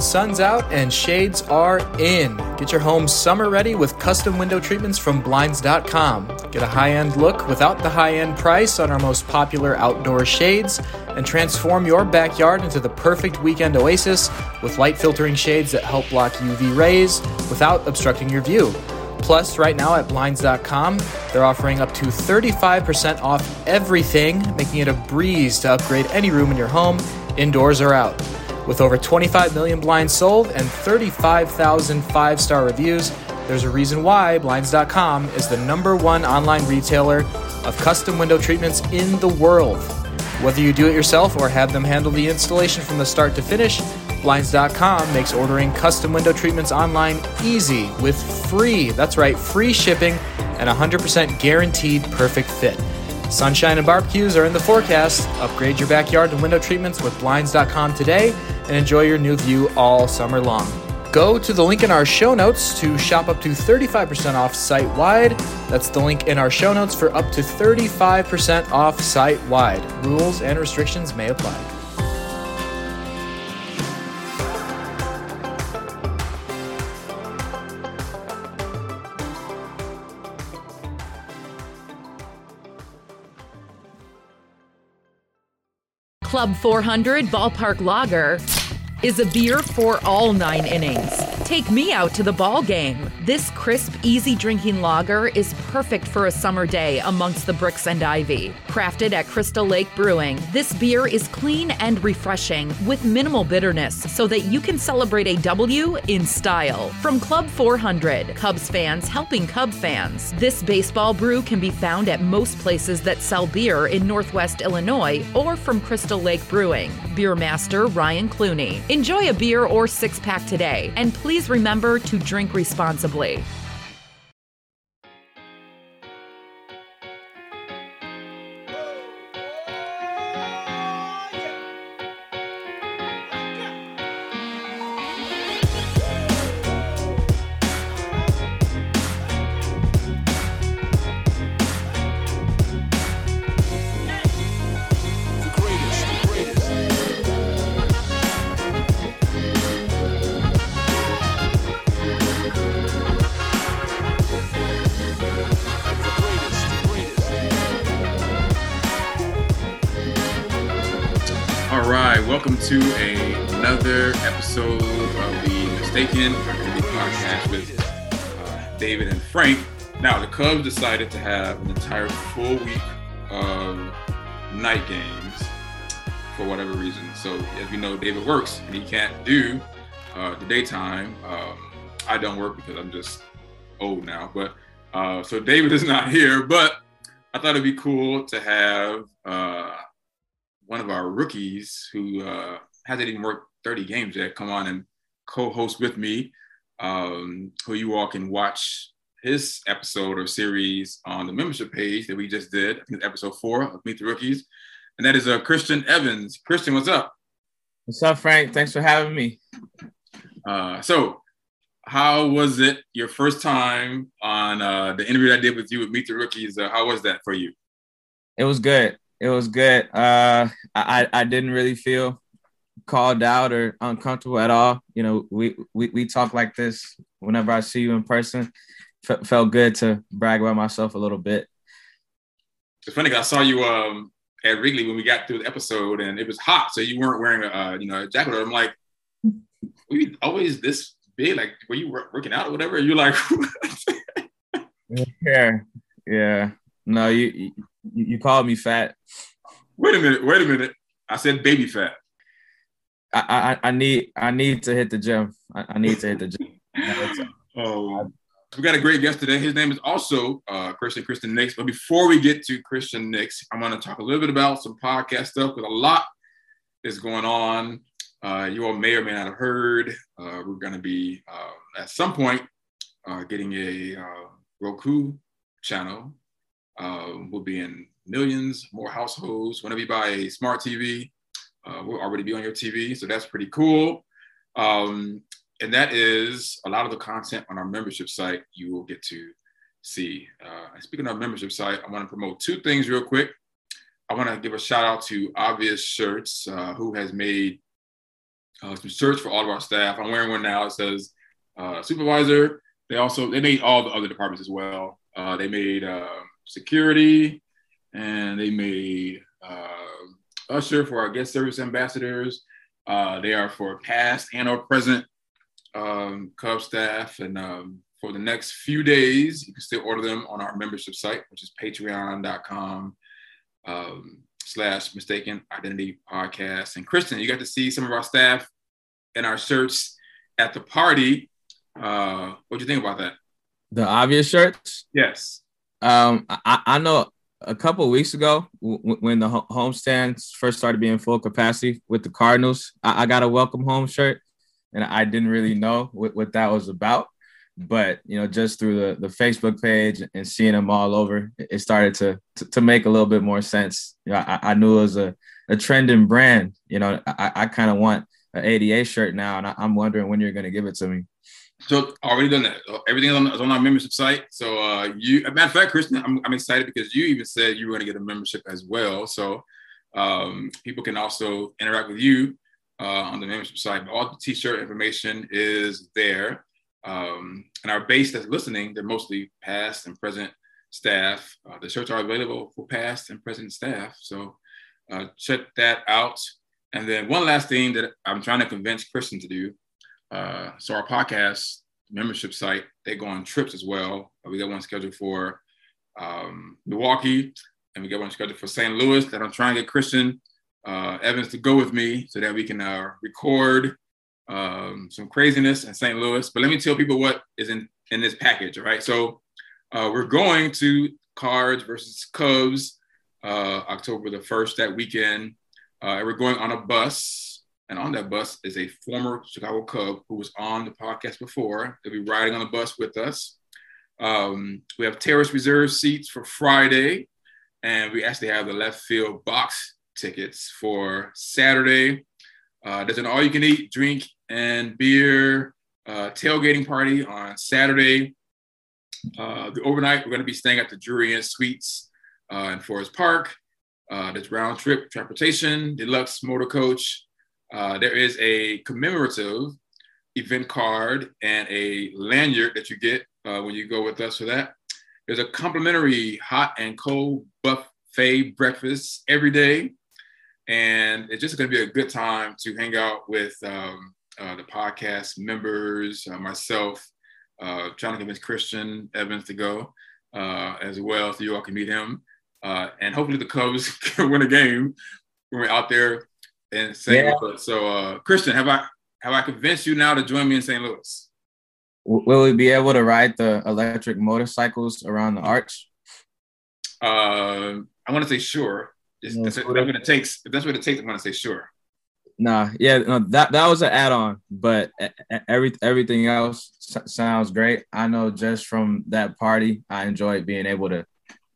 Sun's out and shades are in. Get your home summer ready with custom window treatments from Blinds.com. Get a high end look without the high end price on our most popular outdoor shades, and transform your backyard into the perfect weekend oasis with light filtering shades that help block UV rays without obstructing your view. Plus, right now at Blinds.com, they're offering up to 35% off everything, making it a breeze to upgrade any room in your home, indoors or out. With over 25 million blinds sold and 35,000 five star reviews, there's a reason why Blinds.com is the number one online retailer of custom window treatments in the world. Whether you do it yourself or have them handle the installation from the start to finish, Blinds.com makes ordering custom window treatments online easy with free, that's right, free shipping and 100% guaranteed perfect fit. Sunshine and barbecues are in the forecast. Upgrade your backyard and window treatments with Blinds.com today and enjoy your new view all summer long. Go to the link in our show notes to shop up to 35% off site wide. That's the link in our show notes for up to 35% off site wide. Rules and restrictions may apply. Club 400 Ballpark Lager is a beer for all nine innings. Take me out to the ball game. This crisp, easy drinking lager is perfect for a summer day amongst the bricks and ivy. Crafted at Crystal Lake Brewing, this beer is clean and refreshing with minimal bitterness so that you can celebrate a W in style. From Club 400, Cubs fans helping Cub fans. This baseball brew can be found at most places that sell beer in Northwest Illinois or from Crystal Lake Brewing. Beer master Ryan Clooney. Enjoy a beer or six pack today, and please remember to drink responsibly. Right, welcome to a, another episode of the Mistaken Podcast with uh, David and Frank. Now, the Cubs decided to have an entire full week of night games for whatever reason. So, as we know, David works and he can't do uh, the daytime. Um, I don't work because I'm just old now, but uh, so David is not here. But I thought it'd be cool to have. One of our rookies who uh, hasn't even worked 30 games yet come on and co-host with me, um, who you all can watch his episode or series on the membership page that we just did, I think it's episode four of Meet the Rookies. And that is uh, Christian Evans. Christian, what's up? What's up, Frank? Thanks for having me. Uh, so, how was it your first time on uh, the interview I did with you with Meet the Rookies? Uh, how was that for you? It was good. It was good. Uh, I I didn't really feel called out or uncomfortable at all. You know, we we, we talk like this whenever I see you in person. F- felt good to brag about myself a little bit. It's funny because I saw you um, at Wrigley when we got through the episode, and it was hot, so you weren't wearing a uh, you know a jacket. I'm like, were you always this big? Like, were you working out or whatever? You're like, Yeah, yeah. No, you you, you called me fat. wait a minute, wait a minute. I said baby fat. I I, I need I need to hit the gym. I, I need to hit the gym. Oh, we got a great guest today. His name is also uh, Christian Christian Nix. But before we get to Christian Nix, I'm going to talk a little bit about some podcast stuff because a lot is going on. Uh, you all may or may not have heard. Uh, we're going to be uh, at some point uh, getting a uh, Roku channel. Uh, we'll be in millions more households. Whenever you buy a smart TV, uh, we'll already be on your TV, so that's pretty cool. Um, and that is a lot of the content on our membership site you will get to see. Uh, and speaking of membership site, I want to promote two things real quick. I want to give a shout out to Obvious Shirts, uh, who has made uh, some shirts for all of our staff. I'm wearing one now. It says uh, supervisor. They also they made all the other departments as well. Uh, they made uh, security, and they made uh, usher for our guest service ambassadors. Uh, they are for past and or present um, Cub staff, and um, for the next few days, you can still order them on our membership site, which is Patreon.com um, slash Mistaken Identity Podcast. And Christian, you got to see some of our staff in our shirts at the party. Uh, what do you think about that? The obvious shirts. Yes. Um, I, I know a couple weeks ago w- when the ho- homestands first started being full capacity with the Cardinals, I, I got a welcome home shirt, and I didn't really know what, what that was about. But you know, just through the, the Facebook page and seeing them all over, it started to to, to make a little bit more sense. You know, I, I knew it was a, a trending brand. You know, I, I kind of want an ADA shirt now, and I, I'm wondering when you're going to give it to me. So already done that. Everything is on, is on our membership site. So uh, you, matter of fact, Christian, I'm, I'm excited because you even said you were going to get a membership as well. So um, people can also interact with you uh, on the membership site. All the t-shirt information is there. Um, and our base that's listening, they're mostly past and present staff. Uh, the shirts are available for past and present staff. So uh, check that out. And then one last thing that I'm trying to convince Christian to do. Uh, so our podcast membership site, they go on trips as well. We got one scheduled for um, Milwaukee, and we got one scheduled for St. Louis. That I'm trying to get Christian uh, Evans to go with me so that we can uh, record um, some craziness in St. Louis. But let me tell people what is in in this package. All right, so uh, we're going to Cards versus Cubs uh, October the first that weekend. Uh, we're going on a bus, and on that bus is a former Chicago Cub who was on the podcast before. They'll be riding on the bus with us. Um, we have terrace reserve seats for Friday, and we actually have the left field box tickets for Saturday. Uh, there's an all-you-can-eat drink and beer uh, tailgating party on Saturday. Uh, the overnight, we're going to be staying at the Drury Inn Suites uh, in Forest Park. Uh, there's round trip transportation, deluxe motor coach. Uh, there is a commemorative event card and a lanyard that you get uh, when you go with us for that. There's a complimentary hot and cold buffet breakfast every day. And it's just going to be a good time to hang out with um, uh, the podcast members, uh, myself, uh, trying to convince Christian Evans to go as well, so you all can meet him. And hopefully the Cubs can win a game when we're out there in St. Yeah. Louis. So, uh, Christian, have I have I convinced you now to join me in St. Louis? Will we be able to ride the electric motorcycles around the arch? Uh, I want to say sure. Just, Yeah, that's, it's what it takes. If that's what it takes, I want to say sure. Nah, yeah, no, that that was an add-on, but every everything else sounds great. I know just from that party, I enjoyed being able to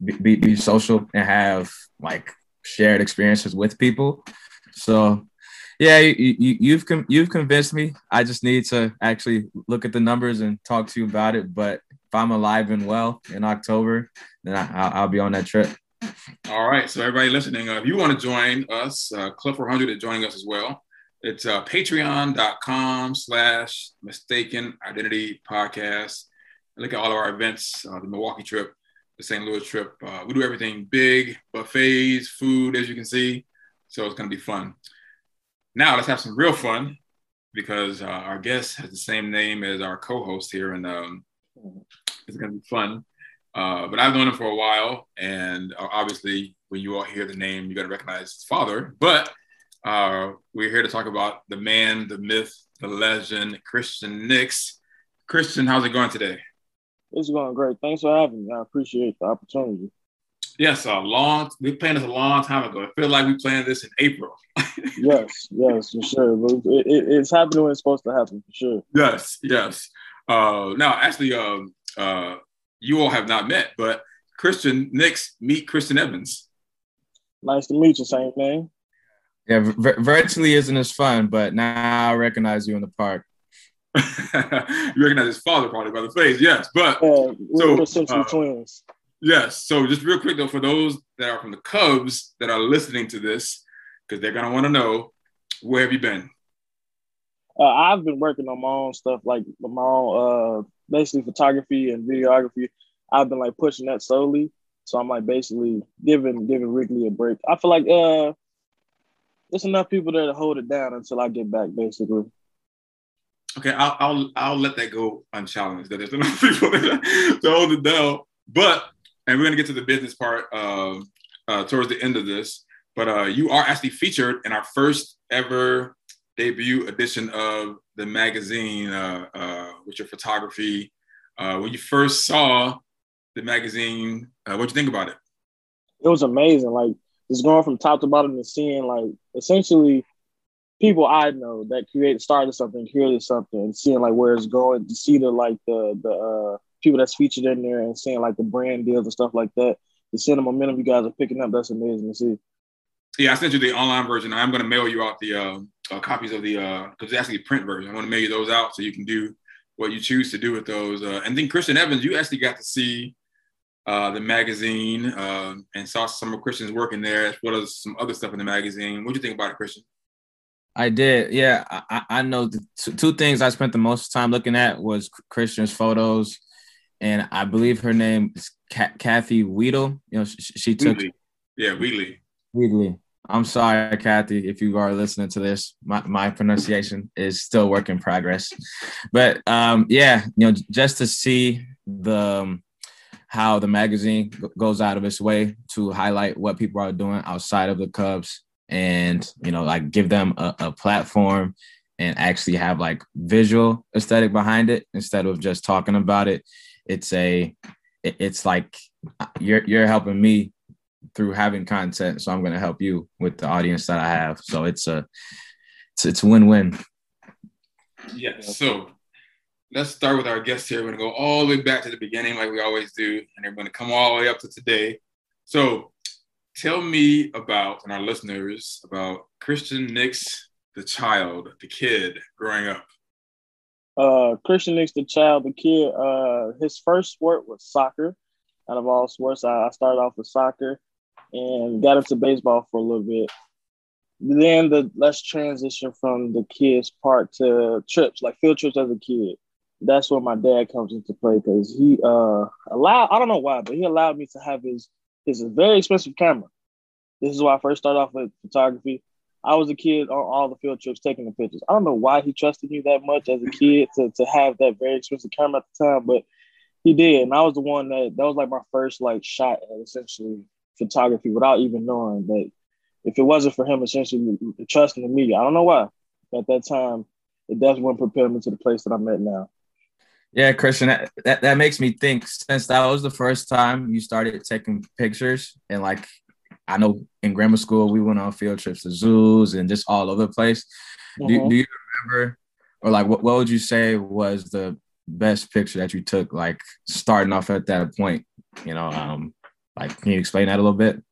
be, be, be social and have like shared experiences with people. So, yeah, you, you, you've you've convinced me. I just need to actually look at the numbers and talk to you about it. But if I'm alive and well in October, then I, I'll, I'll be on that trip. All right. So everybody listening, uh, if you want to join us, uh, Club 400 is joining us as well. It's uh, patreon.com slash mistaken identity podcast. Look at all of our events, uh, the Milwaukee trip, the St. Louis trip. Uh, we do everything big, buffets, food, as you can see. So it's going to be fun. Now let's have some real fun because uh, our guest has the same name as our co-host here. And um, it's going to be fun. Uh, but I've known him for a while, and uh, obviously, when you all hear the name, you're gonna recognize his father. But uh, we're here to talk about the man, the myth, the legend, Christian Nix. Christian, how's it going today? It's going great. Thanks for having me. I appreciate the opportunity. Yes, a long. We planned this a long time ago. I feel like we planned this in April. Yes, yes, for sure. But it, it, it's happening when it's supposed to happen, for sure. yes, yes. Uh, now, actually, um, uh, you all have not met, but Christian Nix meet Christian Evans. Nice to meet you. Same name. Yeah, vir- virtually isn't as fun, but now I recognize you in the park. you recognize his father probably by the face, yes. But Yeah, we're, So, essentially uh, twins. Yes, so just real quick though, for those that are from the Cubs that are listening to this, because they're gonna want to know, where have you been? Uh, I've been working on my own stuff, like my own, uh, basically photography and videography. I've been like pushing that solely. So I'm like basically giving giving Wrigley a break. I feel like uh, there's enough people there to hold it down until I get back, basically. Okay, I'll I'll I'll let that go unchallenged. That there's enough people there to hold it down. But and we're gonna get to the business part uh, uh, towards the end of this. But uh, you are actually featured in our first ever debut edition of the magazine uh, uh, with your photography. Uh, when you first saw the magazine, what'd you think about it? It was amazing. Like just going from top to bottom and seeing like essentially people I know that created started something, created something, and seeing like where it's going. To see the like the the people that's featured in there and seeing like the brand deals and stuff like that. To see the momentum you guys are picking up, that's amazing to see. Yeah, I sent you the online version. I'm going to mail you out the uh, uh, copies of the because it's actually a print version. I'm going to mail you those out so you can do what you choose to do with those. Uh, and then Christian Evans, you actually got to see uh, the magazine uh, and saw some of Christian's work in there, as well as some other stuff in the magazine. What do you think about it, Christian? I did. Yeah, I, I know the two, two things I spent the most time looking at was Christian's photos, and I believe her name is Kathy Weedle. You know, she, she took Wheatley. Yeah, Wheatley. Wheatley. I'm sorry, Kathy, if you are listening to this. My, my pronunciation is still work in progress. But um, yeah, you know, just to see the um, how the magazine goes out of its way to highlight what people are doing outside of the Cubs and you know like give them a, a platform and actually have like visual aesthetic behind it instead of just talking about it it's a it's like you're you're helping me through having content so i'm going to help you with the audience that i have so it's a it's, it's win-win Yeah. So let's start with our guest here. We're gonna go all the way back to the beginning, like we always do, and they're gonna come all the way up to today. So tell me about and our listeners about Christian Nix, the child, the kid growing up. Uh, Christian Nix, the child, the kid. Uh, his first sport was soccer. Out of all sports, I, I started off with soccer and got into baseball for a little bit. Then the let's transition from the kids part to trips, like field trips as a kid. That's where my dad comes into play because he uh allowed I don't know why, but he allowed me to have his his very expensive camera. This is why I first started off with photography. I was a kid on all the field trips taking the pictures. I don't know why he trusted me that much as a kid to, to have that very expensive camera at the time, but he did. And I was the one that that was like my first like shot at essentially photography without even knowing that if it wasn't for him essentially trusting in me, I don't know why. At that time, it definitely wouldn't prepare me to the place that I'm at now. yeah christian that, that, that makes me think since that was the first time you started taking pictures and like i know in grammar school we went on field trips to zoos and just all over the place do, Mhm. do you remember or like what, what would you say was the best picture that you took like starting off at that point you know um like can you explain that a little bit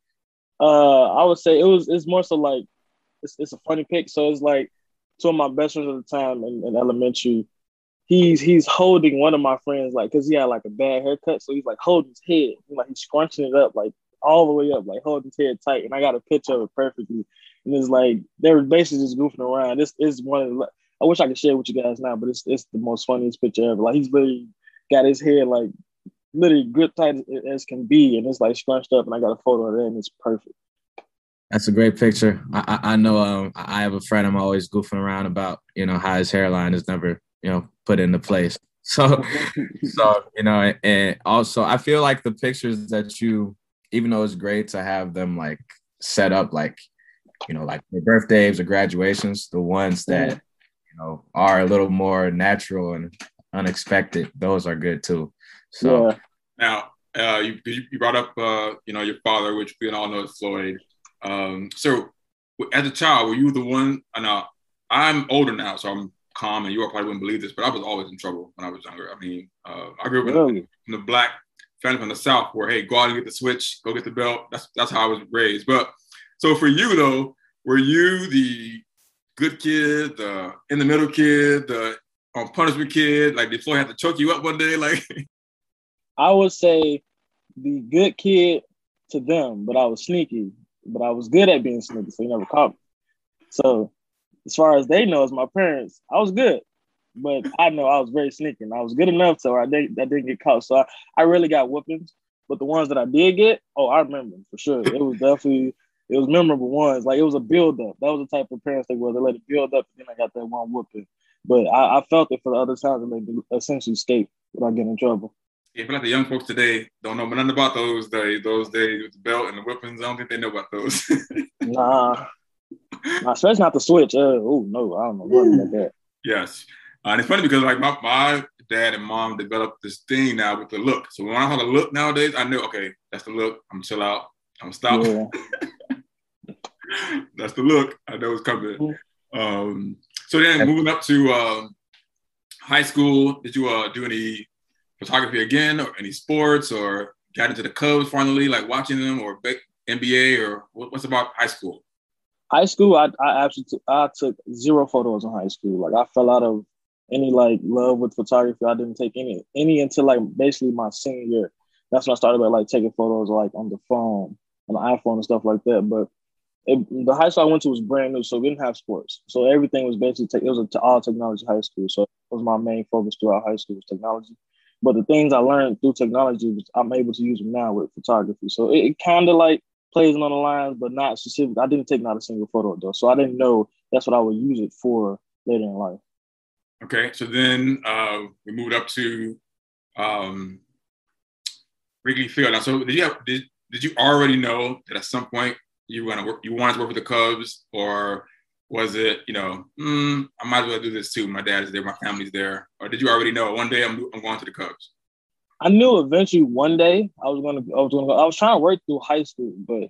Uh, I would say it was. It's more so like it's, it's a funny pic. So it's like two of my best friends at the time in, in elementary. He's he's holding one of my friends like because he had like a bad haircut, so he's like holding his head, like he's scrunching it up like all the way up, like holding his head tight. And I got a picture of it perfectly. And it's like they were basically just goofing around. This is one of the. I wish I could share it with you guys now, but it's it's the most funniest picture ever. Like he's really got his head like literally grip tight as, as can be, and it's like scrunched up. And I got a photo of it, and it's perfect. That's a great picture. I, I, I know um, I have a friend I'm always goofing around about, you know, how his hairline is never, you know, put into place. So, so you know, and also I feel like the pictures that you, even though it's great to have them like set up, like, you know, like their birthdays or graduations, the ones that, you know, are a little more natural and unexpected, those are good too. So, yeah. Now, uh, you you brought up uh, you know your father, which we all know is Floyd. Um, so, as a child, were you the one? And uh, I'm older now, so I'm calm, and you all probably wouldn't believe this, but I was always in trouble when I was younger. I mean, uh, I grew up in, in the black family from the south, where hey, go out and get the switch, go get the belt. That's that's how I was raised. But so for you though, were you the good kid, the in the middle kid, the on punishment kid? Like did Floyd have to choke you up one day? Like I would say the good kid to them, but I was sneaky. But I was good at being sneaky, so you never caught me. So as far as they know, as my parents, I was good. But I know I was very sneaking. I was good enough so I didn't I didn't get caught. So I, I really got whoopings. But the ones that I did get, oh, I remember for sure. It was definitely it was memorable ones. Like it was a build up. That was the type of parents they were. They let it build up, and then I got that one whooping. But I, I felt it for the other times, and they essentially escape without getting in trouble. Yeah, but like the young folks today don't know nothing about those days. Those days with the belt and the weapons. I don't think they know about those. Nah, nah especially not the switch. Uh, oh no, I don't know nothing about that. yes, uh, and it's funny because like my, my dad and mom developed this thing now with the look. So when I have a look nowadays, I know okay, that's the look. I'm chill out. I'm stop. Yeah. that's the look. I know it's coming. Um, so then moving up to um, high school, did you uh, do any photography again, or any sports, or got into the Cubs finally, like watching them, or NBA, or what's about high school? high school, I, I actually took, I took zero photos in high school. Like I fell out of any like love with photography. I didn't take any any until like basically my senior year. That's when I started like taking photos like on the phone, on the iPhone and stuff like that. But it, the high school I went to was brand new, so we didn't have sports. So everything was basically te- it was a all technology high school. So it was my main focus throughout high school was technology. But the things I learned through technology, I'm able to use them now with photography. So it, it kind of like plays on the lines, but not specific. I didn't take not a single photo though, so I didn't know that's what I would use it for later in life. Okay, so then uh, we moved up to um, Wrigley Field. Now, so did you have, did, did you already know that at some point you want to work you wanted to work with the Cubs, or was it you know mm, I might as well do this too? My dad's there, my family's there, or did you already know one day I'm I'm going to the Cubs? I knew eventually one day I was gonna I was gonna go. I was trying to work through high school, but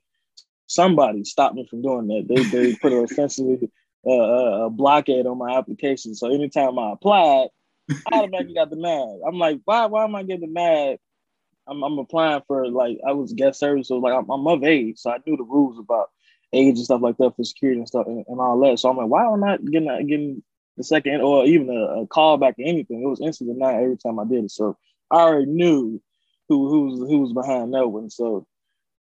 somebody stopped me from doing that. They they put a essentially uh, a blockade on my application. So anytime I applied, I automatically got denied. I'm like, why why am I getting denied? I'm I'm applying for like I was guest service, so like I'm, I'm of age, so I knew the rules about age and stuff like that for security and stuff and, and all that. So I'm like, why am I not getting getting the second or even a, a call back or anything? It was instant denied every time I did it. So I already knew who who was who was behind that one. So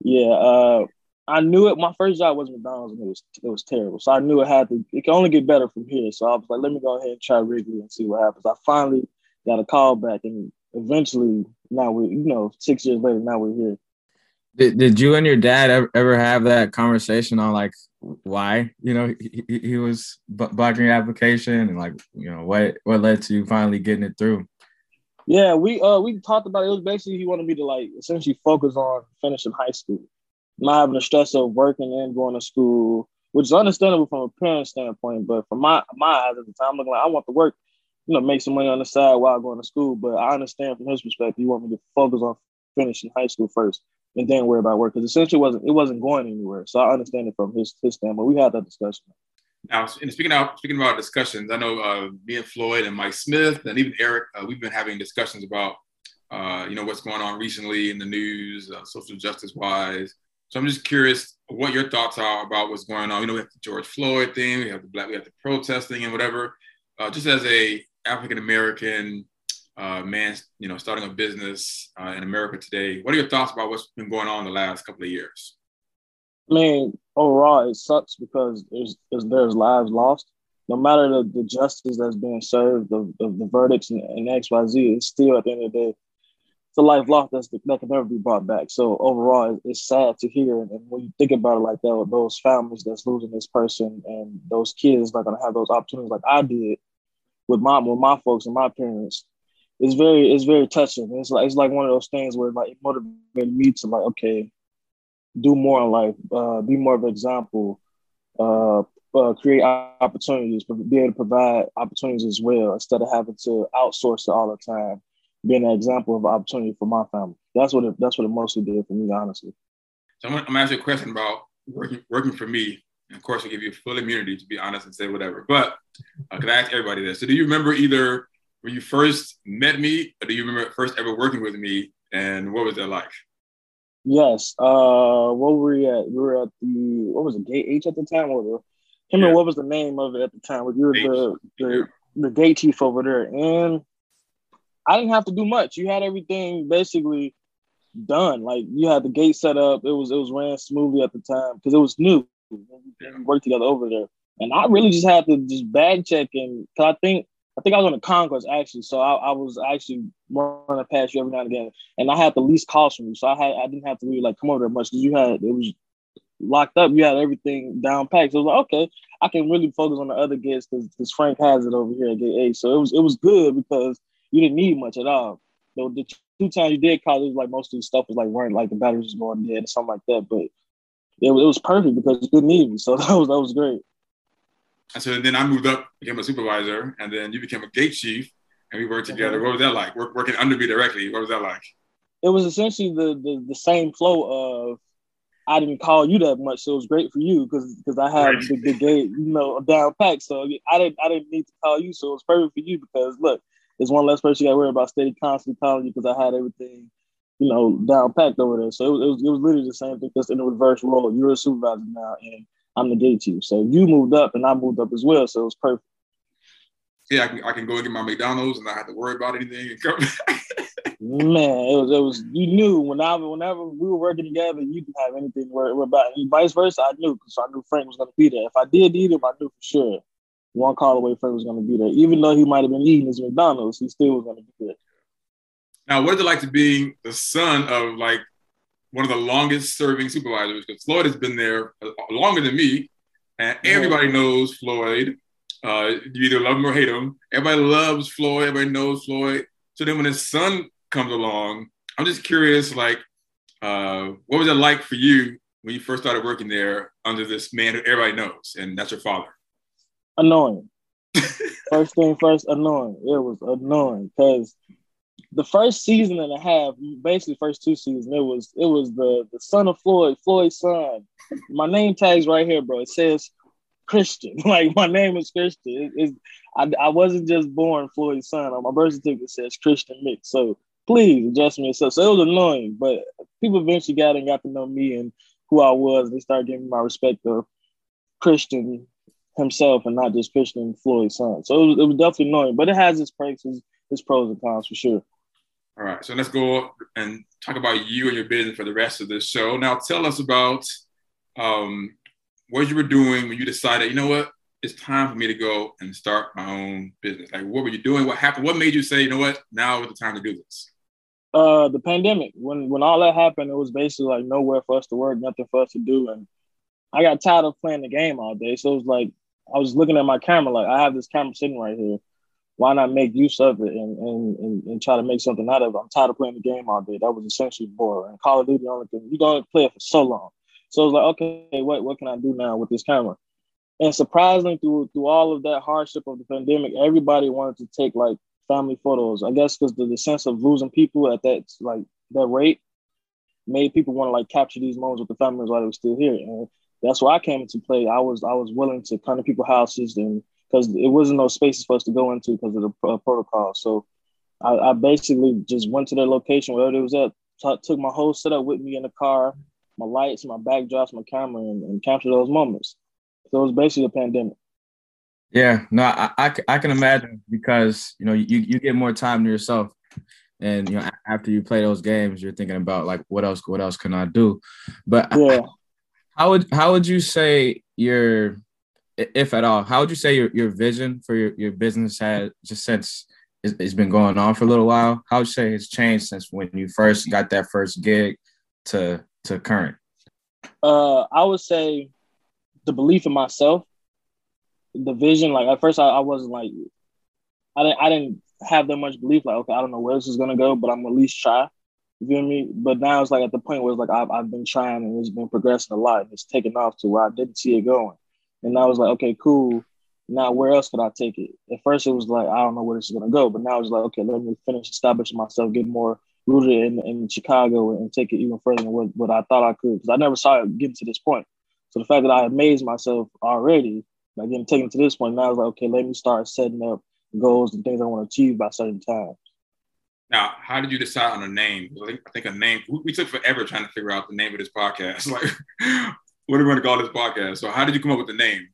yeah, uh, I knew it. My first job was McDonald's, and it was it was terrible. So I knew it had to. It can only get better from here. So I was like, let me go ahead and try Wrigley and see what happens. I finally got a call back, and eventually, now we, you know, six years later, now we're here. Did, did you and your dad ever, ever have that conversation on like why you know he, he, was blocking your application and like you know what what led to you finally getting it through? Yeah, we uh we talked about it. It was basically he wanted me to like essentially focus on finishing high school, not having the stress of working and going to school, which is understandable from a parent standpoint. But from my my eyes at the time, I'm looking like I want to work, you know, make some money on the side while going to school. But I understand from his perspective, he want me to focus on finishing high school first and then worry about work because essentially it wasn't it wasn't going anywhere. So I understand it from his his standpoint. We had that discussion. Now, and speaking out speaking about discussions, I know uh, me and Floyd and Mike Smith and even Eric, uh, we've been having discussions about uh, you know what's going on recently in the news, uh, social justice wise. So I'm just curious what your thoughts are about what's going on. You know, we have the George Floyd thing, we have the black, we have the protesting and whatever. Uh, just as a African American uh, man, you know, starting a business uh, in America today, what are your thoughts about what's been going on the last couple of years? I mean, overall, it sucks because there's there's, lives lost. No matter the, the justice that's being served, the, the, the verdicts and, and X, Y, Z, it's still at the end of the day, a life lost that's, that can never be brought back. So overall, it's sad to hear. And when you think about it like that, those families that's losing this person and those kids not to have those opportunities like I did with my with my folks and my parents, it's very it's very touching. It's like it's like one of those things where like it motivated me to like okay, do more in life, uh, be more of an example, uh, uh, create opportunities, be able to provide opportunities as well instead of having to outsource it all the time. Being an example of opportunity for my family. That's what it, that's what it mostly did for me, honestly. So I'm gonna, I'm gonna ask you a question about working working for me. And of course, I give you full immunity to be honest and say whatever. But uh, can I ask everybody this? So do you remember either when you first met me, or do you remember first ever working with me, and what was that like? Yes. Uh, what were we at? We were at the what was it, Gate H at the time, or the remember Yeah. what was the name of it at the time. You were the H, the, the gate chief over there, and I didn't have to do much. You had everything basically done. Like you had the gate set up. It was it was ran smoothly at the time because it was new. We worked together over there. and I really just had to just bag check and cause I think I think I was on the concourse actually, so I, I was actually running past you every now and again, and I had the least calls from you, so I had I didn't have to really like come over there much because you had it was locked up, you had everything down packed. So I was like, okay, I can really focus on the other guests because Frank has it over here at Gate A. So it was it was good because you didn't need much at all. So the two times you did call, it was like most of the stuff was like weren't like the batteries was going dead or something like that, but it, it was perfect because you didn't need me. So that was that was great. And so then I moved up, became a supervisor, and then you became a gate chief, and we worked together. Mhm. What was that like? Work, working under me directly. What was that like? It was essentially the the, the same flow of I didn't call you that much, so it was great for you because because I had Right. the, the gate, you know, down packed. So I didn't I didn't need to call you, so it was perfect for you because look, there's one less person you got to worry about steady constantly calling you because I had everything, you know, down packed over there. So it was, it was it was literally the same thing, just in the reverse role. You're a supervisor now, and I'm the gate chief. So you moved up, and I moved up as well. So it was perfect. Yeah, I can, I can go and get my McDonald's and not have to worry about anything. And come Man, it was it was you knew whenever whenever we were working together, you didn't have anything to worry about. And vice versa, I knew because I knew Frank was gonna be there. If I did need him, I knew for sure. One call away, Frank was gonna be there. Even though he might have been eating his McDonald's, he still was gonna be there. now, what is it like to be the son of like one of the longest serving supervisors? Because Floyd has been there uh, longer than me, and everybody knows Floyd. Uh, you either love him or hate him. Everybody loves Floyd. Everybody knows Floyd. So then when his son comes along, I'm just curious, like, uh, what was it like for you when you first started working there under this man who everybody knows, and that's your father? Annoying. first thing first, annoying. It was annoying because the first season and a half, basically first two seasons, it was it was the the son of Floyd, Floyd's son. My name tag's right here, bro. It says Christian. Like my name is Christian. It, I, I wasn't just born Floyd's son. On my birth certificate says Christian Nix. So please adjust me yourself. So it was annoying, but people eventually got and got to know me and who I was. They started giving me my respect of Christian himself and not just Christian Floyd's son. So it was, it was definitely annoying, but it has its perks, its, its pros and cons for sure. All right, so let's go and talk about you and your business for the rest of this show. Now, tell us about um, what you were doing when you decided, you know what, it's time for me to go and start my own business. Like, what were you doing? What happened? What made you say, you know what, now is the time to do this? Uh, the pandemic. When when all that happened, it was basically like nowhere for us to work, nothing for us to do, and I got tired of playing the game all day. So it was like I was looking at my camera, like I have this camera sitting right here. Why not make use of it and and, and, and try to make something out of it? I'm tired of playing the game all day. That was essentially boring. And Call of Duty only thing you're gonna play it for so long. So I was like, okay, what what can I do now with this camera? And surprisingly, through through all of that hardship of the pandemic, everybody wanted to take like family photos. I guess because the, the sense of losing people at that like that rate made people want to like capture these moments with the families while they were still here. And that's why I came into play. I was I was willing to come to people's houses and because it wasn't no spaces for us to go into because of the uh, protocol. So I, I basically just went to their location wherever it was at, t- took my whole setup with me in the car, my lights, my backdrops, my camera, and, and captured those moments. So it was basically a pandemic. Yeah, no, I I can imagine because you know you, you get more time to yourself, and you know after you play those games, you're thinking about like what else what else can I do? But Yeah. How would how would you say your if at all how would you say your, your vision for your, your business has just since it's, been going on for a little while how would you say it's changed since when you first got that first gig to to current Uh, I would say the belief in myself, the vision. Like at first, I, I wasn't like, I didn't, I didn't have that much belief. Like, okay, I don't know where this is gonna go, but I'm at least try. You feel me? But now it's like at the point where it's like I've, I've been trying and it's been progressing a lot. And it's taken off to where I didn't see it going. And I was like, okay, cool. Now where else could I take it? At first it was like I don't know where this is gonna go, but now it's like okay, let me finish establishing myself, get more rooted in, in Chicago, and take it even further than what, what I thought I could because I never saw it getting to this point. So the fact that I amazed myself already, like getting taken to this point, now it's like okay, let me start setting up goals and things I want to achieve by certain times. Now, how did you decide on a name? I think, I think a name, we, took forever trying to figure out the name of this podcast. Like, what are we going to call this podcast? So, how did you come up with the name?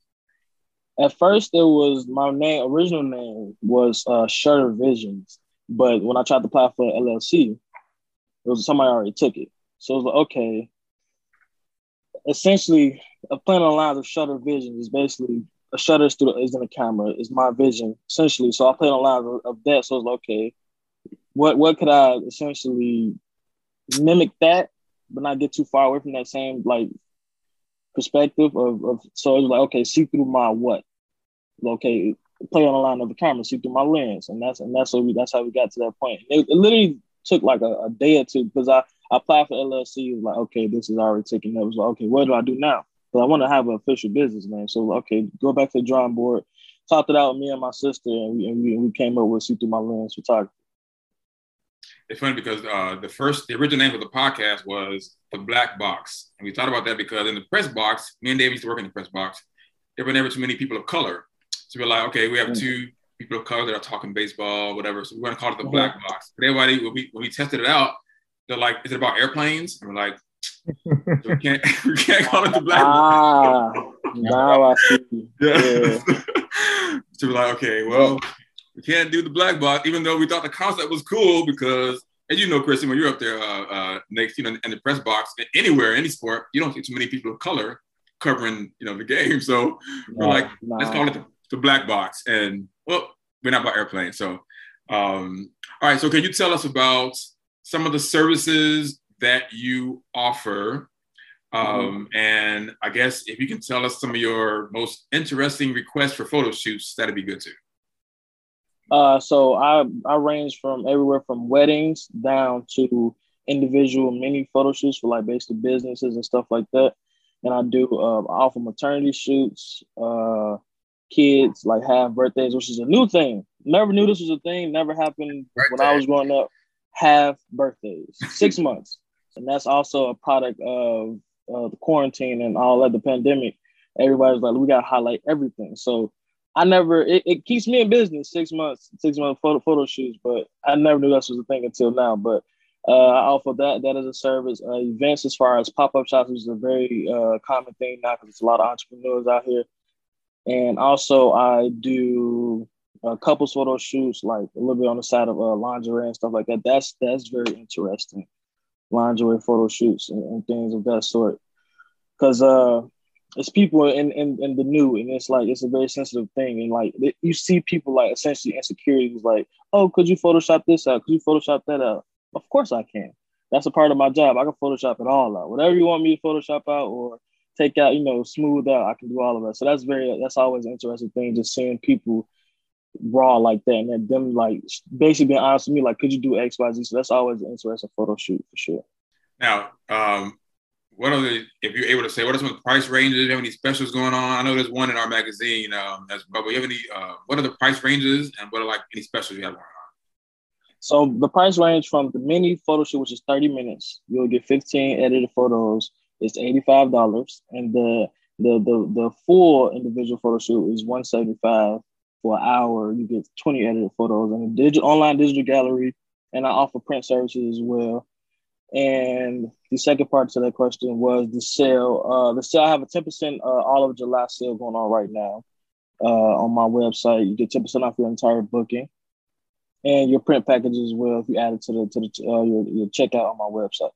At first, it was my name. Original name was uh, Shutter Visions, but when I tried to apply for LLC, it was somebody already took it. So it was like, okay. Essentially, a plan on lines of Shutter Visions is basically a shutter is, is in the camera. Is my vision essentially. So I played on lines of, of that. So it's like, okay, what what could I essentially mimic that, but not get too far away from that same like perspective of, of so it was like okay, see through my what? Okay, play on the line of the camera, see through my lens, and that's and that's what we that's how we got to that point. It, it literally took like a, a, day or two because I, I applied for LLC. It was like okay, this is already taken. It was like okay, what do I do now? Because I want to have an official business, name. So okay, go back to the drawing board. Talked it out with me and my sister, and we and we, and we came up with see through my lens photography. It's funny because uh, the first, the original name of the podcast was the Black Box, and we thought about that because in the press box, me and Dave used to work in the press box. There were never too many people of color, so we're like, okay, we have two people of color that are talking baseball, whatever. So we're gonna call it the Black Box. But everybody, when we when we tested it out, they're like, is it about airplanes? And we're like, we can't we can't call it the Black Box. Ah, now I see. Yeah. so we're like, okay, well, we can't do the black box, even though we thought the concept was cool because, as you know, Christian, when you're up there uh, uh, next, you know, in the press box, anywhere, any sport, you don't see too many people of color covering, you know, the game. So we're like, nah. let's call it the, the black box. And well, we're not about airplanes. So, um, all right. So can you tell us about some of the services that you offer? Um, and I guess if you can tell us some of your most interesting requests for photo shoots, that'd be good too. Uh, so I I range from everywhere from weddings down to individual mini photo shoots for like basically businesses and stuff like that. And I do uh, I offer maternity shoots, uh, kids like have birthdays, which is a new thing. Never knew this was a thing. Never happened when I was growing up. Have birthdays, six months, and that's also a product of uh, the quarantine and all of the pandemic. Everybody's like, we gotta highlight everything. So I never it, it keeps me in business six months, six month photo photo shoots, but I never knew this was a thing until now. But uh, I offer that that as a service. Uh, events as far as pop up shops is a very uh, common thing now because there's a lot of entrepreneurs out here. And also I do uh, couples photo shoots, like a little bit on the side of uh, lingerie and stuff like that. That's that's very interesting, lingerie photo shoots and, and things of that sort. Because uh, it's people in, in in the new and it's like it's a very sensitive thing and like you see people like essentially insecurities like oh could you photoshop this out? Could you photoshop that out? Of course i can. That's a part of my job. I can photoshop it all out. Whatever you want me to photoshop out or take out you know smooth out i can do all of that. So that's very that's always an interesting thing just seeing people raw like that and then them like basically being honest with me like could you do x y z? So that's always an interesting photo shoot for sure. Now, um, what are the, if you're able to say, what are some of the price ranges? Do you have any specials going on? I know there's one in our magazine um, as well, but you have any, uh, what are the price ranges and what are like any specials you have going on? So the price range from the mini photo shoot, which is 30 minutes, you'll get 15 edited photos. It's $85. And the the the the full individual photo shoot is 175 for an hour. You get 20 edited photos and a digital online digital gallery. And I offer print services as well. And the second part to that question was the sale. Uh, the sale, I have a 10% uh, all of July sale going on right now uh, on my website. You get 10% off your entire booking and your print package as well if you add it to the to the uh, your, your checkout on my website.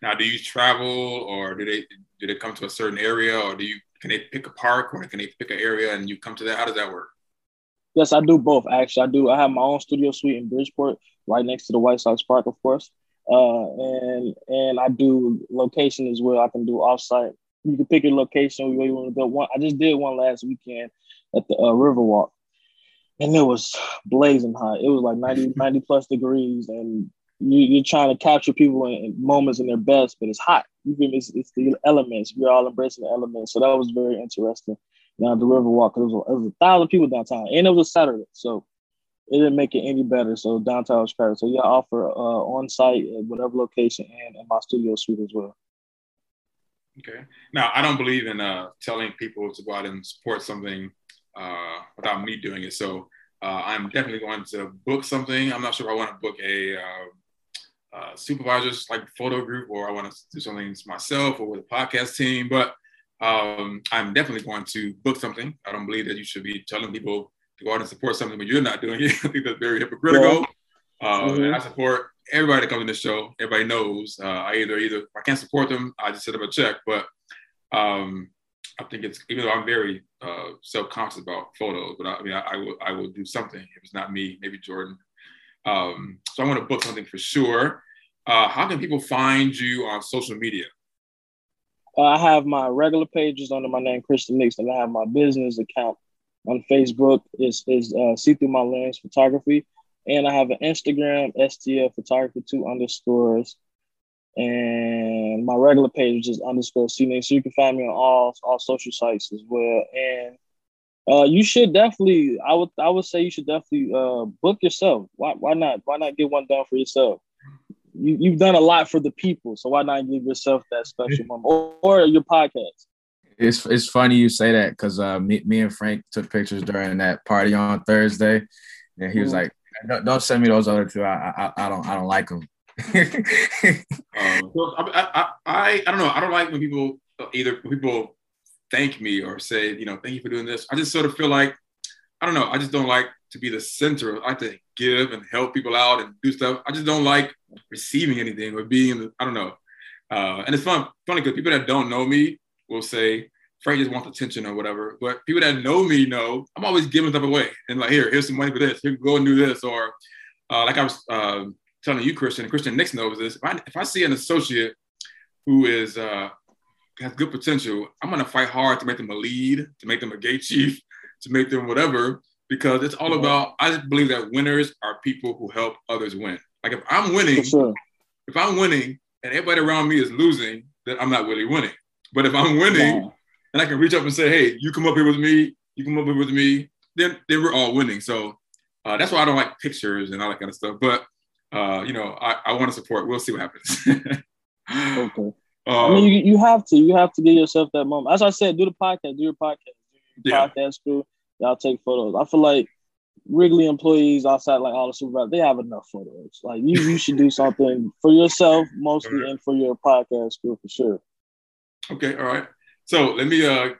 Now, do you travel or do they do they come to a certain area or do you can they pick a park or can they pick an area and you come to that? How does that work? Yes, I do both. Actually, I do. I have my own studio suite in Bridgeport, right next to the White Sox Park, of course. Uh, and and I do location as well. I can do offsite. You can pick your location where you want to go. One, I just did one last weekend at the uh, Riverwalk, and it was blazing hot. It was like 90, 90 plus degrees, and you, you're trying to capture people in, in moments in their best, but it's hot. You feel me? It's, it's the elements. We're all embracing the elements, so that was very interesting. Now the Riverwalk, it was, it was a thousand people downtown, and it was a Saturday, so it didn't make it any better. So downtown was crowded. So yeah, I offer uh, on site at whatever location and in my studio suite as well. Okay. Now, I don't believe in uh, telling people to go out and support something uh, without me doing it. So uh, I'm definitely going to book something. I'm not sure if I want to book a uh, uh, supervisor's like photo group or I want to do something myself or with a podcast team, but um, I'm definitely going to book something. I don't believe that you should be telling people to go out and support something when you're not doing it. I think that's very hypocritical. Um, Mhm. And I support everybody that comes in the show. Everybody knows uh, I either either I can't support them, I just send them a check. But um, I think it's even though I'm very uh, self-conscious about photos, but I, I mean I, I will I will do something if it's not me, maybe Jordan. Um, so I want to book something for sure. Uh, how can people find you on social media? Uh, I have my regular pages under my name, Christian Nix, and I have my business account on Facebook. Is is uh, see through my lens photography, and I have an Instagram STL photography two underscores, and my regular page is underscore C Nix. So you can find me on all all social sites as well. And uh, you should definitely, I would I would say you should definitely uh, book yourself. Why why not why not get one done for yourself? You, you've done a lot for the people, so why not give yourself that special moment or, or your podcast? It's it's funny you say that because uh, me, me and Frank took pictures during that party on Thursday, and he was Mhm. like, "Don't, don't send me those other two. I I, I don't I don't like them." Um, I, I, I, I don't know. I don't like when people either people thank me or say, you know, thank you for doing this. I just sort of feel like, I don't know. I just don't like to be the center. I like to give and help people out and do stuff. I just don't like receiving anything or being, in I don't know. Uh, and it's fun, funny because people that don't know me will say, Frank just wants attention or whatever. But people that know me know I'm always giving stuff away and like, here, here's some money for this. Here, go and do this. Or uh, like I was uh, telling you, Christian, Christian Nix knows this. If I, if I see an associate who is uh, has good potential, I'm gonna fight hard to make them a lead, to make them a gate chief, to make them whatever, because it's all about. I just believe that winners are people who help others win. Like if I'm winning, sure. if I'm winning and everybody around me is losing, then I'm not really winning. But if I'm winning Nah. and I can reach up and say, "Hey, you come up here with me, you come up here with me," then then we're all winning. So uh, that's why I don't like pictures and all that kind of stuff. But uh, you know, I, I want to support. We'll see what happens. Okay. Um, I mean, you, you have to. You have to give yourself that moment. As I said, do the podcast. Do your podcast. Do your Yeah. podcast crew. Y'all take photos. I feel like Wrigley employees outside, like all the supervisors, they have enough photos. Like you, you should do something for yourself mostly, and for your podcast crew for sure. Okay, all right. So let me uh,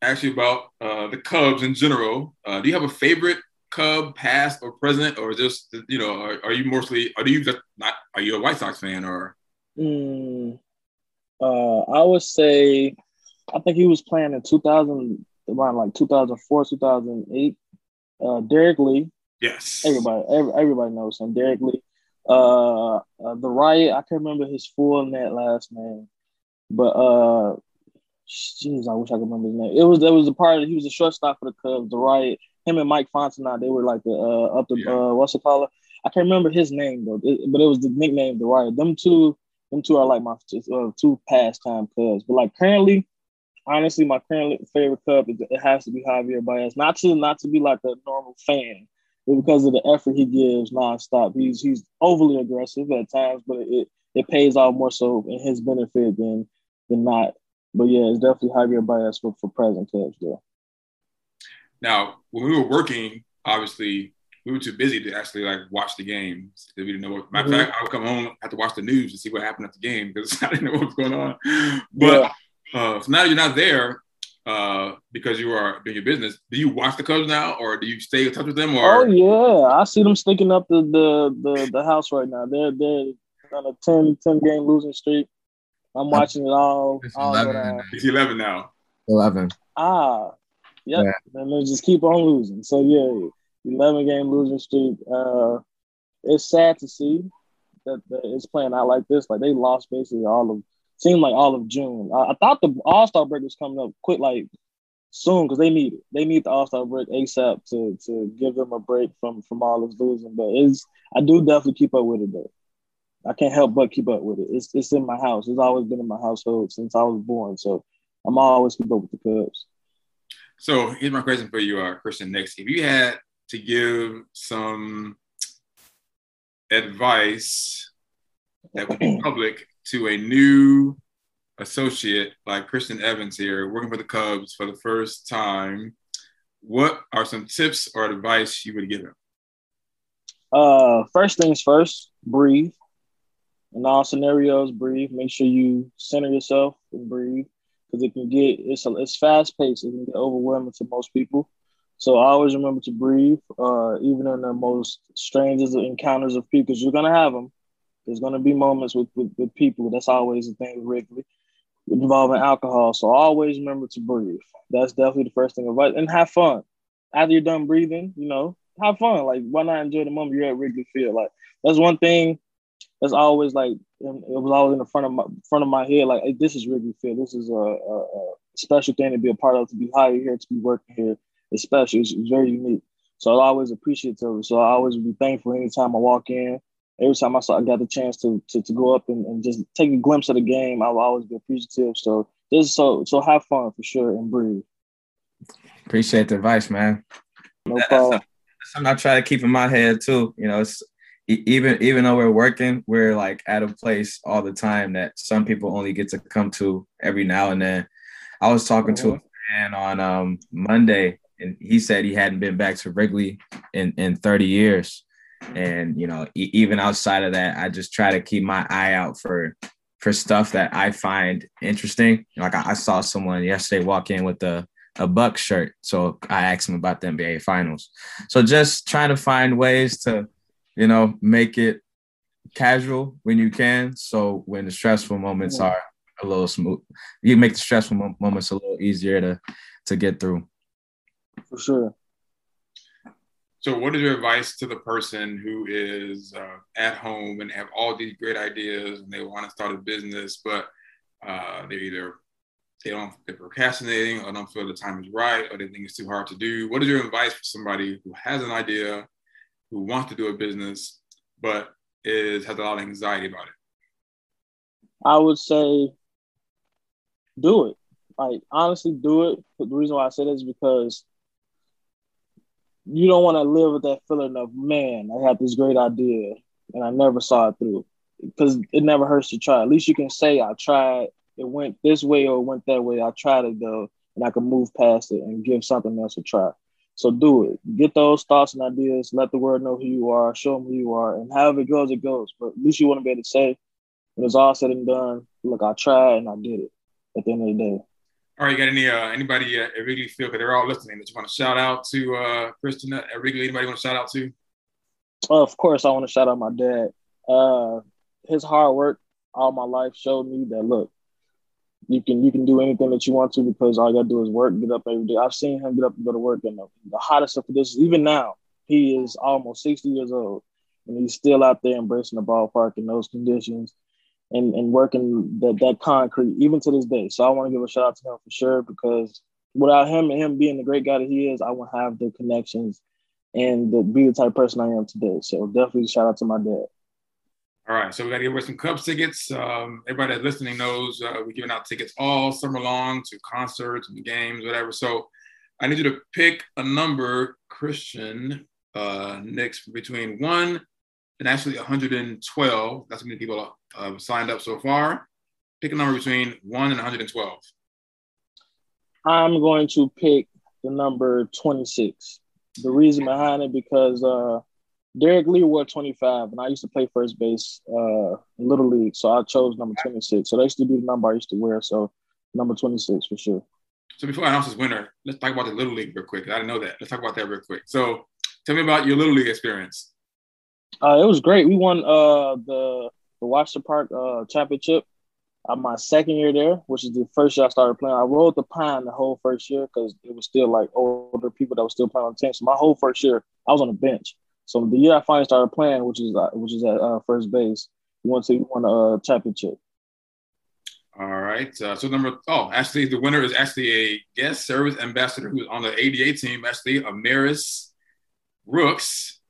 ask you about uh, the Cubs in general. Uh, do you have a favorite Cub, past or present, or just you know, are, are you mostly, do you just not? Are you a White Sox fan, or Mm, uh, I would say, I think he was playing in 2000, around like 2004, 2008. Uh, Derrek Lee. yes? Everybody, every, everybody knows him. Derrek Lee. Uh, uh, the riot. I can't remember his full net last name, but uh, jeez, I wish I could remember his name. It was there was a part. Of, he was a shortstop for the Cubs. The riot. Him and Mike Fontenot, they were like the uh up the Yeah. uh what's it called? I can't remember his name though, it- but it was the nickname the riot. Them two, them two are like my uh, two pastime Cubs. But like currently, honestly, my current favorite Cub is it has to be Javier Baez. Not to not to be like a normal fan, but because of the effort he gives nonstop. He's he's overly aggressive at times, but it it pays off more so in his benefit than than not. But yeah, it's definitely Javier Baez for, for present Cubs though. Now, when we were working, obviously we were too busy to actually like watch the games. We didn't know what. Matter of Mhm. fact, I would come home have to watch the news to see what happened at the game because I didn't know what was going on. But uh, so now you're not there uh, because you are doing your business. Do you watch the Cubs now, or do you stay in touch with them? Or Oh yeah, I see them sticking up the the the, the house right now. They're they're on a 10, 10 game losing streak. I'm watching it all. It's all 11 go in down. there. it's 11 now. Eleven. Ah, yep. And they just keep on losing. So yeah, eleven game losing streak. Uh, it's sad to see that, that it's playing out like this. Like they lost basically all of seemed like all of June. I, I thought the All Star break was coming up quick, like soon, because they need it. They need the All Star break ASAP to to give them a break from from all this losing. But it's I do definitely keep up with it though. I can't help but keep up with it. It's it's in my house. It's always been in my household since I was born. So I'm always keep up with the Cubs. So here's my question for you, uh, Christian. Nix, if you had to give some advice that would be public to a new associate like Christian Evans here, working for the Cubs for the first time, what are some tips or advice you would give him? Uh, first things first, breathe. In all scenarios, breathe. Make sure you center yourself and breathe because it can get it's a, it's fast paced. It can get overwhelming to most people. So always remember to breathe, uh, even in the most strangest encounters of people, because you're gonna have them. There's gonna be moments with, with, with people. That's always the thing with Wrigley. involving alcohol. So always remember to breathe. That's definitely the first thing. But and have fun. After you're done breathing, you know, have fun. Like why not enjoy the moment you're at Wrigley Field? Like that's one thing that's always like it was always in the front of my front of my head. Like hey, this is Wrigley Field. This is a, a, a, special thing to be a part of. To be hired here, to be working here, it's special. It's, it's very unique. So I always appreciate it. So I always be thankful anytime I walk in. Every time I saw I got the chance to to, to go up and, and just take a glimpse of the game, I will always be appreciative. So this so so have fun for sure and breathe. Appreciate the advice, man. No problem. That's something I try to keep in my head too. You know, it's even even though we're working, we're like at a place all the time that some people only get to come to every now and then. I was talking to a man on um, Monday, and he said he hadn't been back to Wrigley in in 30 years. And you know, e- even outside of that, I just try to keep my eye out for for stuff that I find interesting. Like I, I saw someone yesterday walk in with a a Buck shirt, so I asked him about the NBA Finals. So just trying to find ways to, you know, make it casual when you can. So when the stressful moments are a little smooth, you make the stressful mo- moments a little easier to to get through. For sure. So, what is your advice to the person who is uh, at home and have all these great ideas and they want to start a business, but uh, they're either they don't they're procrastinating or don't feel the time is right or they think it's too hard to do. What is your advice for somebody who has an idea, who wants to do a business, but is has a lot of anxiety about it? I would say do it. Like honestly, do it. But the reason why I say that is because you don't want to live with that feeling of man, I had this great idea and I never saw it through. Because it never hurts to try. At least you can say I tried. It went this way or it went that way. I tried it though, and I can move past it and give something else a try. So do it. Get those thoughts and ideas. Let the world know who you are. Show them who you are, and however it goes, it goes. But at least you want to be able to say, when it's all said and done, look, I tried and I did it. At the end of the day. All right, you got any uh, anybody at Wrigley Field because they're all listening that you want to shout out to uh, Christian at Wrigley? Anybody want to shout out to? Of course, I want to shout out my dad. Uh, his hard work all my life showed me that look, you can you can do anything that you want to because all you gotta do is work, get up every day. I've seen him get up and go to work, and the, the hottest of conditions. Even now, he is almost sixty years old, and he's still out there embracing the ballpark in those conditions, and and working that that concrete even to this day. So I want to give a shout out to him for sure because without him and him being the great guy that he is, I wouldn't have the connections and the, be the type person I am today. So definitely shout out to my dad. All right, so we got to give away some Cubs tickets. Um, everybody that's listening knows uh, we're giving out tickets all summer long to concerts and games, whatever. So I need you to pick a number, Christian uh, Nix, between one and actually 112. That's how many people uh, signed up so far. Pick a number between one and 112. I'm going to pick the number 26. The reason behind it because uh, Derrek Lee wore 25, and I used to play first base uh, in Little League, so I chose number 26. So that used to be the number I used to wear. So number 26 for sure. So before I announce this winner, let's talk about the Little League real quick. I didn't know that. Let's talk about that real quick. So tell me about your Little League experience. Uh, it was great. We won uh, the the Washington Park uh, championship uh, my second year there, which is the first year I started playing. I rode the pine the whole first year because it was still like older people that were still playing on the team. So my whole first year, I was on the bench. So the year I finally started playing, which is uh, which is at uh, first base, we won to won a championship. All right. Uh, so number oh, actually the winner is actually a guest service ambassador who's on the ADA team, actually Amaris Rooks.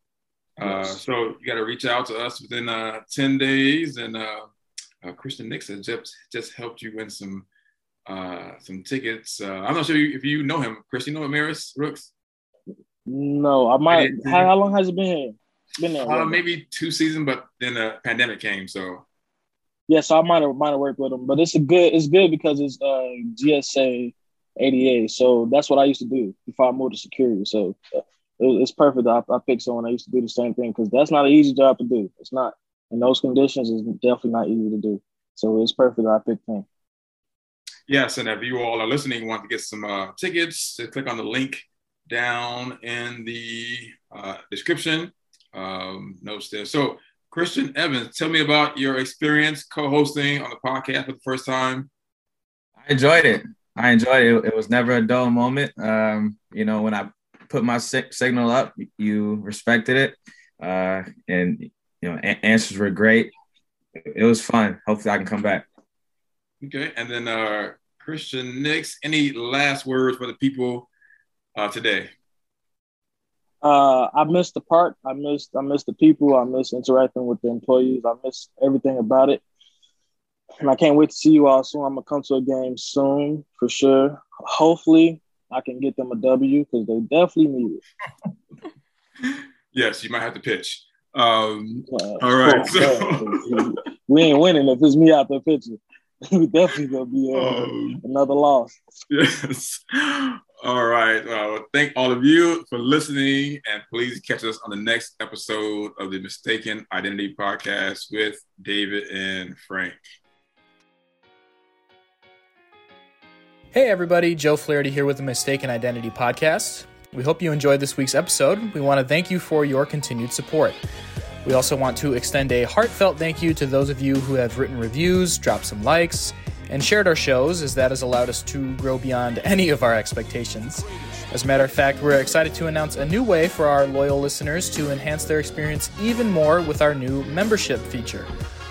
Uh, Yes. so you got to reach out to us within uh, 10 days. And uh, uh, Christian Nixon just just helped you win some uh, some tickets. Uh, I'm not sure if you know him. Chris, you know Amaris Rooks? No, I might. How, how long has it been here? Been there. Uh, maybe two seasons, but then the pandemic came. So Yeah, so I might have might have worked with him, but it's a good. It's good because it's uh, GSA ADA, so that's what I used to do before I moved to security. So uh, it, it's perfect. I, I picked someone I used to do the same thing because that's not an easy job to do. It's not in those conditions. It's definitely not easy to do. So it's perfect. that I picked him. Yes, and if you all are listening, want to get some uh, tickets, just click on the link down in the uh, description. Um, notes there. So, Christian Evans, tell me about your experience co-hosting on the podcast for the first time. I enjoyed it. I enjoyed it. It was never a dull moment. Um, you know, when I put my sig- signal up, you respected it, uh, and you know, a- answers were great. It was fun. Hopefully, I can come back. Okay, and then uh, Christian Nix, any last words for the people uh, today? Uh, I missed the part. I missed. I missed the people. I missed interacting with the employees. I missed everything about it. And I can't wait to see you all soon. I'm gonna come to a game soon for sure. Hopefully, I can get them a W because they definitely need it. Yes, you might have to pitch. Um, Uh, All right, so- we ain't winning if it's me out there pitching. we definitely gonna be uh, um, another loss. Yes. All right. Uh, thank all of you for listening, and please catch us on the next episode of the Mistaken Identity Podcast with David and Frank. Hey everybody, Joe Flaherty here with the Mistaken Identity Podcast. We hope you enjoyed this week's episode. We want to thank you for your continued support. We also want to extend a heartfelt thank you to those of you who have written reviews, dropped some likes, and shared our shows, as that has allowed us to grow beyond any of our expectations. As a matter of fact, we're excited to announce a new way for our loyal listeners to enhance their experience even more with our new membership feature.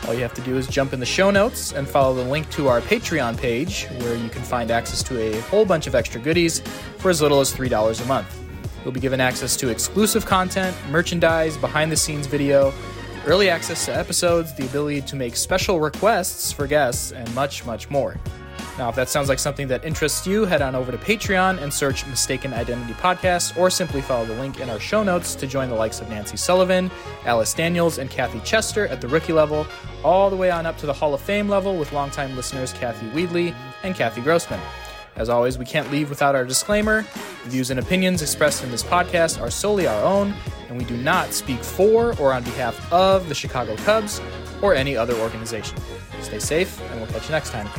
All you have to do is jump in the show notes and follow the link to our Patreon page, where you can find access to a whole bunch of extra goodies for as little as $3 a month. You'll be given access to exclusive content, merchandise, behind the scenes video, early access to episodes, the ability to make special requests for guests, and much, much more. Now, if that sounds like something that interests you, head on over to Patreon and search Mistaken Identity Podcast, or simply follow the link in our show notes to join the likes of Nancy Sullivan, Alice Daniels, and Kathy Chester at the rookie level, all the way on up to the Hall of Fame level with longtime listeners Kathy Weedley and Kathy Grossman. As always, we can't leave without our disclaimer. The views and opinions expressed in this podcast are solely our own, and we do not speak for or on behalf of the Chicago Cubs or any other organization. Stay safe, and we'll catch you next time.